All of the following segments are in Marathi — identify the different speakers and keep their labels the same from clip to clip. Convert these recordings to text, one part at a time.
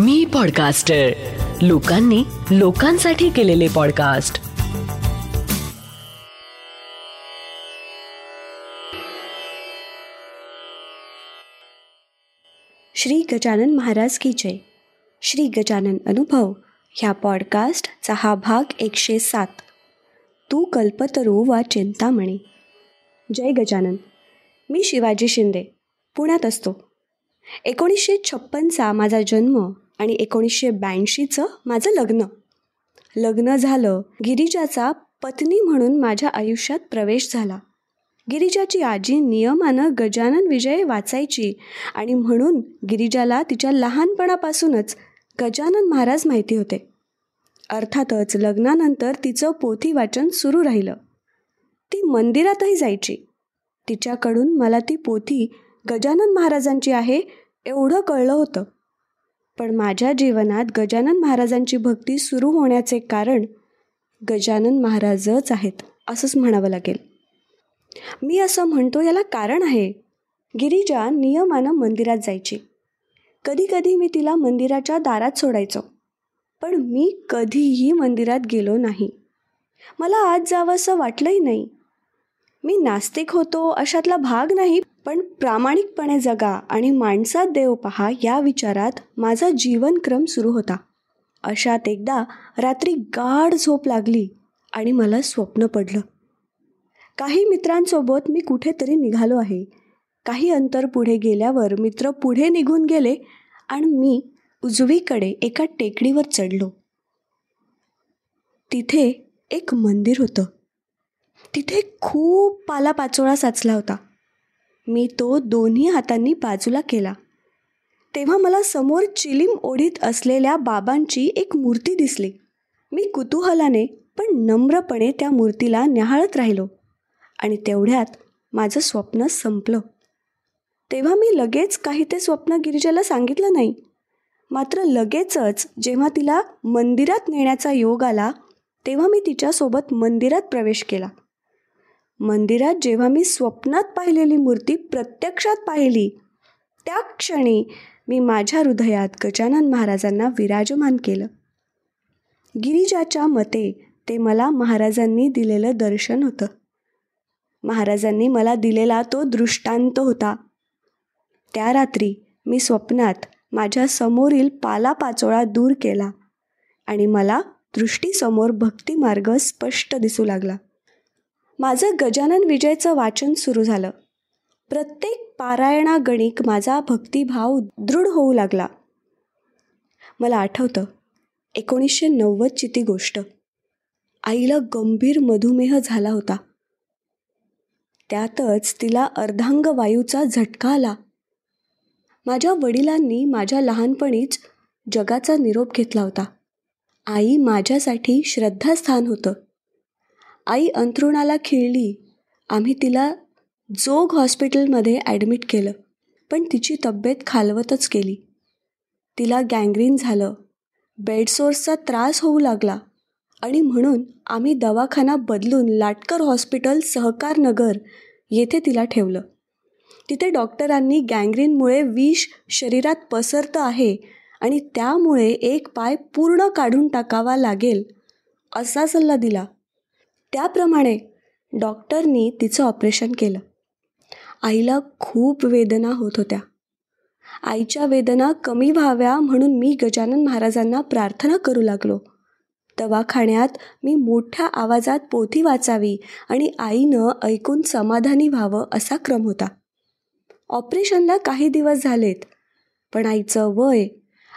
Speaker 1: मी पॉडकास्टर लोकांनी लोकांसाठी केलेले पॉडकास्ट
Speaker 2: श्री गजानन महाराज की जय. श्री गजानन अनुभव ह्या पॉडकास्टचा हा भाग एकशे सात. तू कल्पतरू वा चिंतामणी. जय गजानन. मी शिवाजी शिंदे पुण्यात असतो. एकोणीसशे छप्पनचा माझा जन्म आणि एकोणीसशे ब्याऐंशीचं माझं लग्न. लग्न झालं गिरिजाचा पत्नी म्हणून माझ्या आयुष्यात प्रवेश झाला. गिरिजाची आजी नियमानं गजानन विजय वाचायची आणि म्हणून गिरिजाला तिच्या लहानपणापासूनच गजानन महाराज माहिती होते. अर्थातच लग्नानंतर तिचं पोथी वाचन सुरू राहिलं. ती मंदिरातही जायची. तिच्याकडून मला ती पोथी गजानन महाराजांची आहे एवढं कळलं होतं. पण माझ्या जीवनात गजानन महाराजांची भक्ती सुरू होण्याचे कारण गजानन महाराजच आहेत असंच म्हणावं लागेल. मी असं म्हणतो याला कारण आहे. गिरिजा नियमानं मंदिरात जायची. कधीकधी मी तिला मंदिराच्या दारात सोडायचो पण मी कधीही मंदिरात गेलो नाही. मला आज जावं असं वाटलंही नाही. मी नास्तिक होतो अशातला भाग नाही पण प्रामाणिकपणे जगा आणि माणसात देव पहा या विचारात माझा जीवनक्रम सुरू होता. अशात एकदा रात्री गाढ झोप लागली आणि मला स्वप्न पडलं. काही मित्रांसोबत मी कुठेतरी निघालो आहे. काही अंतर पुढे गेल्यावर मित्र पुढे निघून गेले आणि मी उजवीकडे एका टेकडीवर चढलो. तिथे एक मंदिर होतं. तिथे खूप पालापाचोळा साचला होता. मी तो दोन्ही हातांनी बाजूला केला. तेव्हा मला समोर चिलीम ओढीत असलेल्या बाबांची एक मूर्ती दिसली. मी कुतूहलाने पण नम्रपणे त्या मूर्तीला न्याहाळत राहिलो आणि तेवढ्यात माझं स्वप्न संपलं. तेव्हा मी लगेच काही ते स्वप्न गिरिजाला सांगितलं नाही. मात्र लगेचच जेव्हा तिला मंदिरात नेण्याचा योग आला तेव्हा मी तिच्यासोबत मंदिरात प्रवेश केला. मंदिरात जेव्हा मी स्वप्नात पाहिलेली मूर्ती प्रत्यक्षात पाहिली त्या क्षणी मी माझ्या हृदयात गजानन महाराजांना विराजमान केलं. गिरिजाच्या मते ते मला महाराजांनी दिलेलं दर्शन होतं. महाराजांनी मला दिलेला तो दृष्टांत होता. त्या रात्री मी स्वप्नात माझ्या समोरील पालापाचोळा दूर केला आणि मला दृष्टीसमोर भक्तिमार्ग स्पष्ट दिसू लागला. माझं गजानन विजयचं वाचन सुरू झालं. प्रत्येक पारायणागणिक माझा भक्तिभाव दृढ होऊ लागला. मला आठवतं एकोणीसशे नव्वदची ती गोष्ट. आईला गंभीर मधुमेह झाला होता. त्यातच तिला अर्धांग वायूचा झटका आला. माझ्या वडिलांनी माझ्या लहानपणीच जगाचा निरोप घेतला होता. आई माझ्यासाठी श्रद्धास्थान होतं. आई अंथरुणाला खिळली. आम्ही तिला जोग हॉस्पिटलमध्ये ॲडमिट केलं पण तिची तब्येत खालवतच गेली. तिला गँग्रीन झालं. बेडसोर्सचा त्रास होऊ लागला आणि म्हणून आम्ही दवाखाना बदलून लाटकर हॉस्पिटल सहकारनगर येथे तिला ठेवलं. तिथे डॉक्टरांनी गँग्रीनमुळे विष शरीरात पसरतं आहे आणि त्यामुळे एक पाय पूर्ण काढून टाकावा लागेल असा सल्ला दिला. त्याप्रमाणे डॉक्टरनी तिचं ऑपरेशन केलं. आईला खूप वेदना होत होत्या. आईच्या वेदना कमी व्हाव्या म्हणून मी गजानन महाराजांना प्रार्थना करू लागलो. दवाखान्यात मी मोठ्या आवाजात पोथी वाचावी आणि आईनं ऐकून समाधानी व्हावं असा क्रम होता. ऑपरेशनला काही दिवस झालेत पण आईचं वय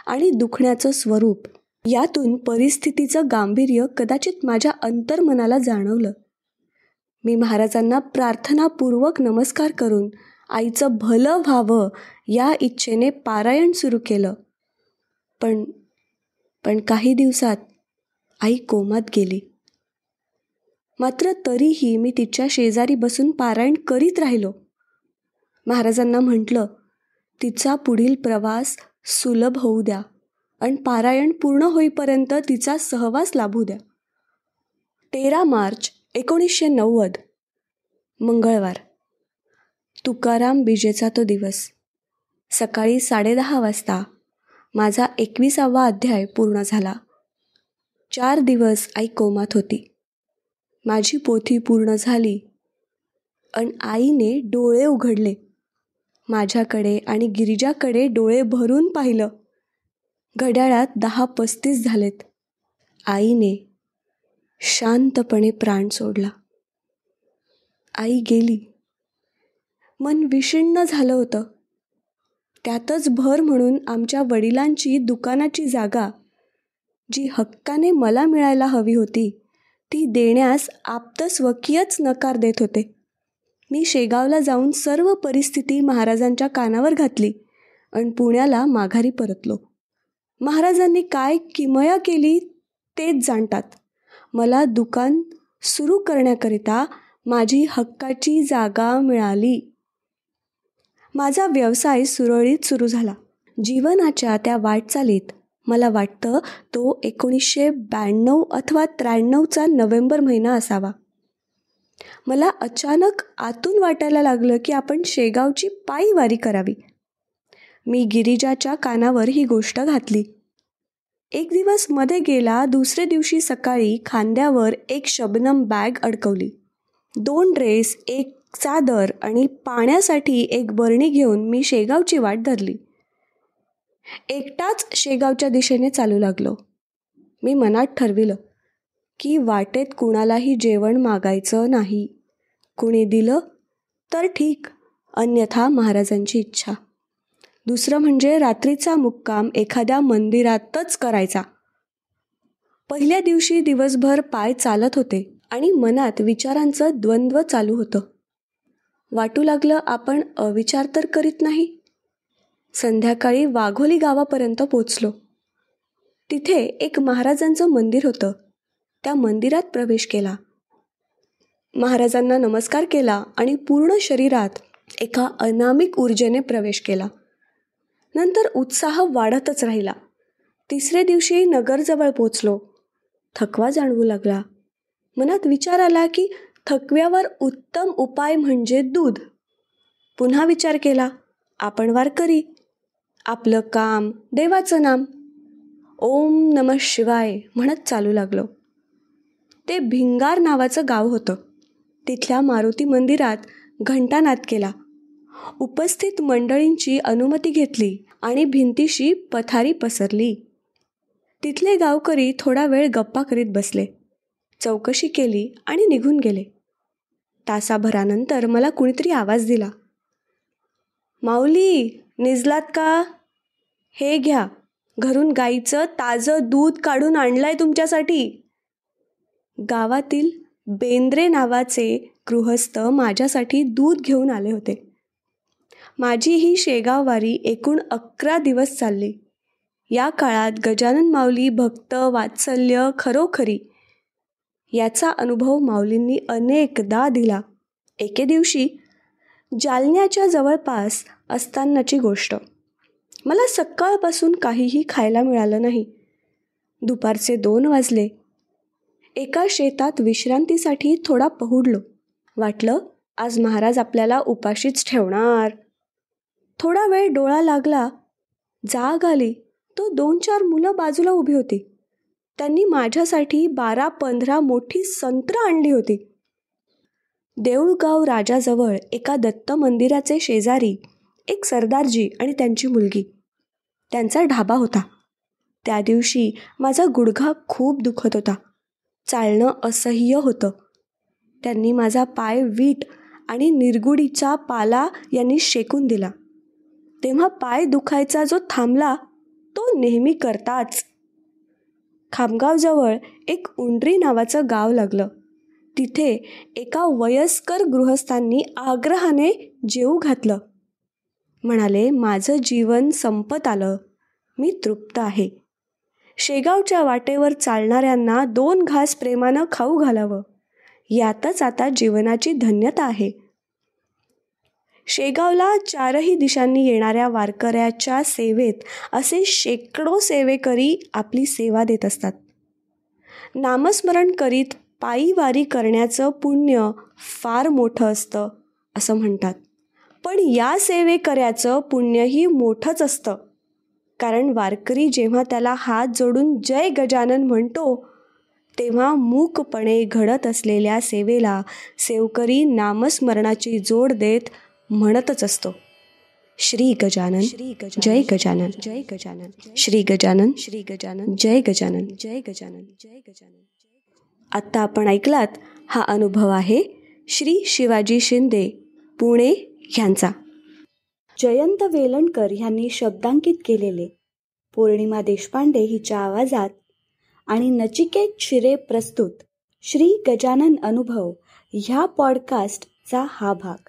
Speaker 2: आणि दुखण्याचं स्वरूप यातून परिस्थितीचं गांभीर्य कदाचित माझ्या अंतर्मनाला जाणवलं. मी महाराजांना प्रार्थनापूर्वक नमस्कार करून आईचं भलं व्हावं या इच्छेने पारायण सुरू केलं. पण पण काही दिवसात आई कोमात गेली. मात्र तरीही मी तिच्या शेजारी बसून पारायण करीत राहिलो. महाराजांना म्हटलं तिचा पुढील प्रवास सुलभ होऊ द्या. आणि पारायण पूर्ण होईपर्यंत तिचा सहवास लाभू द्या. तेरा मार्च एकोणीसशे नव्वद. मंगळवार. तुकाराम बीजेचा तो दिवस. सकाळी साडेदहा वाजता माझा एकविसावा अध्याय पूर्ण झाला. चार दिवस आई कोमात होती. माझी पोथी पूर्ण झाली आणि आईने डोळे उघडले. माझ्याकडे आणि गिरिजाकडे डोळे भरून पाहिलं. घड्याळात दहा पस्तीस झालेत. आईने शांतपणे प्राण सोडला. आई गेली. मन विषण्ण झालं होतं. त्यातच भर म्हणून आमच्या वडिलांची दुकानाची जागा जी हक्काने मला मिळायला हवी होती ती देण्यास स्वकीयच नकार देत होते. मी शेगावला जाऊन सर्व परिस्थिती महाराजांच्या कानावर घातली आणि पुण्याला माघारी परतलो. महाराजांनी काय किमया केली तेच जाणतात. मला दुकान सुरू करण्याकरिता माझी हक्काची जागा मिळाली. माझा व्यवसाय सुरळीत सुरू झाला. जीवनाच्या त्या वाटचालीत मला वाटतं तो एकोणीसशे ब्याण्णव अथवा त्र्याण्णवचा नोव्हेंबर महिना असावा. मला अचानक आतून वाटायला लागलं की आपण शेगावची पायीवारी करावी. मी गिरिजाच्या कानावर ही गोष्ट घातली. एक दिवसमध्ये गेला दुसऱ्या दिवशी सकाळी खांद्यावर एक शबनम बॅग अडकवली. दोन ड्रेस एक चादर आणि पाण्यासाठी एक बरणी घेऊन मी शेगावची वाट धरली. एकटाच शेगावच्या दिशेने चालू लागलो. मी मनात ठरविलं की वाटेत कुणालाही जेवण मागायचं नाही. कुणी दिलं तर ठीक अन्यथा महाराजांची इच्छा. दुसरं म्हणजे रात्रीचा मुक्काम एखाद्या मंदिरातच करायचा. पहिल्या दिवशी दिवसभर पाय चालत होते आणि मनात विचारांचं द्वंद्व चालू होतं. वाटू लागलं आपण अविचार तर करीत नाही. संध्याकाळी वाघोली गावापर्यंत पोचलो तिथे एक महाराजांचं मंदिर होतं. त्या मंदिरात प्रवेश केला. महाराजांना नमस्कार केला आणि पूर्ण शरीरात एका अनामिक ऊर्जेने प्रवेश केला. नंतर उत्साह वाढतच राहिला. तिसऱ्या दिवशी नगरजवळ पोचलो. थकवा जाणवू लागला. मनात विचार आला की थकव्यावर उत्तम उपाय म्हणजे दूध. पुन्हा विचार केला आपण वारकरी. आपलं काम देवाचं नाम. ओम नम शिवाय म्हणत चालू लागलो. ते भिंगार नावाचं गाव होतं. तिथल्या मारुती मंदिरात घंटानाद केला. उपस्थित मंडळींची अनुमती घेतली आणि भिंतीशी पथारी पसरली. तिथले गावकरी थोडा वेळ गप्पा करीत बसले. चौकशी केली आणि निघून गेले. तासाभरानंतर मला कुणीतरी आवाज दिला. माऊली निजलात का? हे घ्या. घरून गाईचं ताजं दूध काढून आणलंय तुमच्यासाठी. गावातील बेंद्रे नावाचे गृहस्थ माझ्यासाठी दूध घेऊन आले होते. माझी ही शेगाववारी एकूण अकरा दिवस चालली. या काळात गजानन माऊली भक्त वात्सल्य खरोखरी याचा अनुभव माऊलींनी अनेकदा दिला. एके दिवशी जालन्याच्या जवळपास असतानाची गोष्ट. मला सकाळपासून काहीही खायला मिळालं नाही. दुपारचे दोन वाजले. एका शेतात विश्रांतीसाठी थोडा पहुडलो. वाटलं आज महाराज आपल्याला उपाशीच ठेवणार. थोडा वेळ डोळा लागला जाग आली. तो दोन चार मुलं बाजूला उभी होती. त्यांनी माझ्यासाठी बारा पंधरा मोठी संत्र आणली होती. देऊळगाव राजाजवळ एका दत्त मंदिराचे शेजारी एक सरदारजी आणि त्यांची मुलगी. त्यांचा ढाबा होता. त्या दिवशी माझा गुडघा खूप दुखत होता. चालणं असह्य होतं. त्यांनी माझा पाय वीट आणि निरगुडीचा पाला यांनी शेकून दिला. तेव्हा पाय दुखायचा जो थांबला तो नेहमी करताच. खामगावजवळ एक उंडरी नावाचं गाव लागलं. तिथे एका वयस्कर गृहस्थांनी आग्रहाने जेऊ घातलं. म्हणाले माझं जीवन संपत आलं. मी तृप्त आहे. शेगावच्या वाटेवर चालणाऱ्यांना दोन घास प्रेमानं खाऊ घालावं. यातच आता जीवनाची धन्यता आहे. शेगावला चारही दिशांनी येणाऱ्या वारकऱ्याच्या सेवेत असे शेकडो सेवेकरी आपली सेवा देत असतात. नामस्मरण करीत पायी वारी करण्याचं पुण्य फार मोठं असतं असं म्हणतात. पण या सेवेकऱ्याचं पुण्यही मोठंच असतं. कारण वारकरी जेव्हा त्याला हात जोडून जय गजानन म्हणतो तेव्हा मूकपणे घडत असलेल्या सेवेला सेवकरी नामस्मरणाची जोड देत म्हणतच असतो. श्री गजानन श्री जय गजानन जय गजानन श्री गजानन श्री गजानन जय गजानन. जय गजानन जय गजानन. आत्ता आपण ऐकलात हा अनुभव आहे श्री शिवाजी शिंदे पुणे ह्यांचा जयंत वेलणकर ह्यांनी शब्दांकित केलेले. पौर्णिमा देशपांडे हिच्या आवाजात आणि नचिकेत शिरे प्रस्तुत श्री गजानन अनुभव ह्या पॉडकास्टचा हा भाग.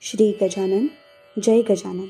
Speaker 2: श्री गजानन जय गजानन.